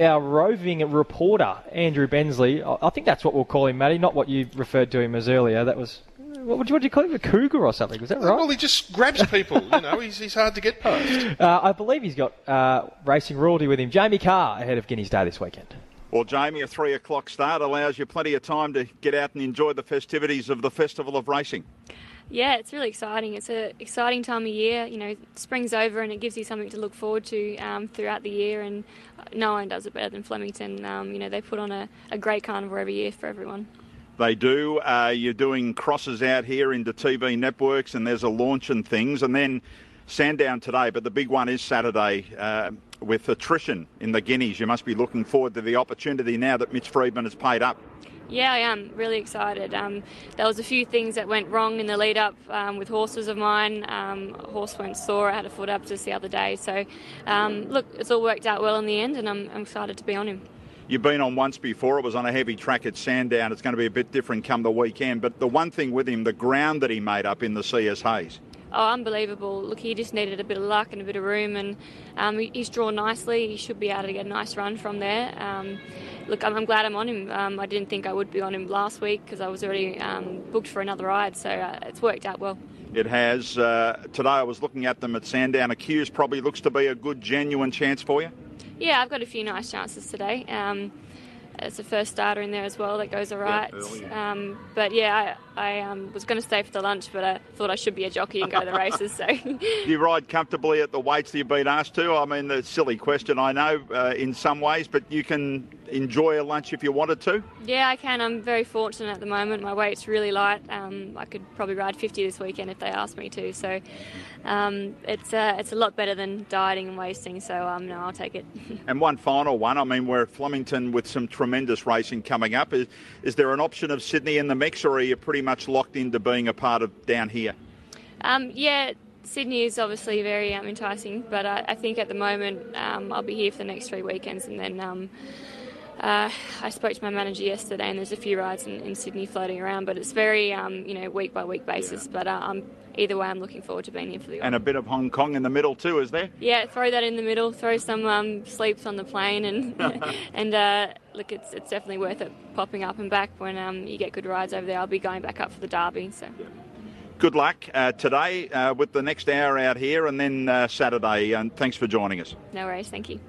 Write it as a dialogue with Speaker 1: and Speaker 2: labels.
Speaker 1: our roving reporter, Andrew Bensley. I think that's what we'll call him, Matty, not what you referred to him as earlier. That was. What would you, what do you call him? A cougar or something? Was that right?
Speaker 2: Well, he just grabs people. you know, he's, he's hard to get past.
Speaker 1: Uh, I believe he's got uh, racing royalty with him. Jamie Kah ahead of Guineas Day this weekend.
Speaker 3: Well, Jamie, a three o'clock start allows you plenty of time to get out and enjoy the festivities of the Festival of Racing.
Speaker 4: Yeah, it's really exciting. It's an exciting time of year. You know, spring's over and it gives you something to look forward to um, throughout the year. And no one does it better than Flemington. Um, you know, they put on a, a, great carnival every year for everyone.
Speaker 3: They do. Uh, you're doing crosses out here into TV networks, and there's a launch and things, and then Sandown today. But the big one is Saturday. Uh, with attrition in the Guineas, you must be looking forward to the opportunity now that Mitch Freedman has paid up.
Speaker 4: Yeah, I am really excited. Um, there was a few things that went wrong in the lead up um, with horses of mine. Um, a horse went sore. I had a foot up just the other day. So, um, look, it's all worked out well in the end, and I'm, I'm, excited to be on him.
Speaker 3: You've been on once before. It was on a heavy track at Sandown. It's going to be a bit different come the weekend. But the one thing with him, the ground that he made up in the CS Hayes.
Speaker 4: Oh, unbelievable. Look, he just needed a bit of luck and a bit of room, and um, he's drawn nicely. He should be able to get a nice run from there. Um, look, I'm, I'm, glad I'm on him. Um, I didn't think I would be on him last week because I was already um, booked for another ride, so uh, it's worked out well.
Speaker 3: It has. Uh, today I was looking at them at Sandown. Accused probably looks to be a good, genuine chance for you.
Speaker 4: Yeah, I've got a few nice chances today. Um, it's the first starter in there as well that goes all right. Yeah, um, but yeah, I, I um, was going to stay for the lunch, but I thought I should be a jockey and go to the races. So
Speaker 3: you ride comfortably at the weights that you've been asked to. I mean, the silly question, I know, uh, in some ways, but you can enjoy a lunch if you wanted to.
Speaker 4: Yeah, I can. I'm very fortunate at the moment. My weight's really light. Um, I could probably ride 50 this weekend if they asked me to. So um, it's uh, it's a lot better than dieting and wasting. So um, no, I'll take it.
Speaker 3: and one final one. I mean, we're at Flemington with some tremendous racing coming up. Is is there an option of Sydney in the mix, or are you pretty much locked into being a part of down here?
Speaker 4: Um, yeah. Sydney is obviously very um, enticing, but I, I, think at the moment um, I'll be here for the next three weekends, and then um, uh, I spoke to my manager yesterday, and there's a few rides in, in Sydney floating around, but it's very, um, you know, week by week basis. Yeah. But uh, I'm either way, I'm looking forward to being here for the.
Speaker 3: And a bit of Hong Kong in the middle too, is there?
Speaker 4: Yeah, throw that in the middle. Throw some um, sleeps on the plane, and and uh, look, it's it's definitely worth it popping up and back when um, you get good rides over there. I'll be going back up for the Derby, so. Yeah
Speaker 3: good luck uh, today uh, with the next hour out here and then uh, Saturday. And thanks for joining us.
Speaker 4: No worries. Thank you.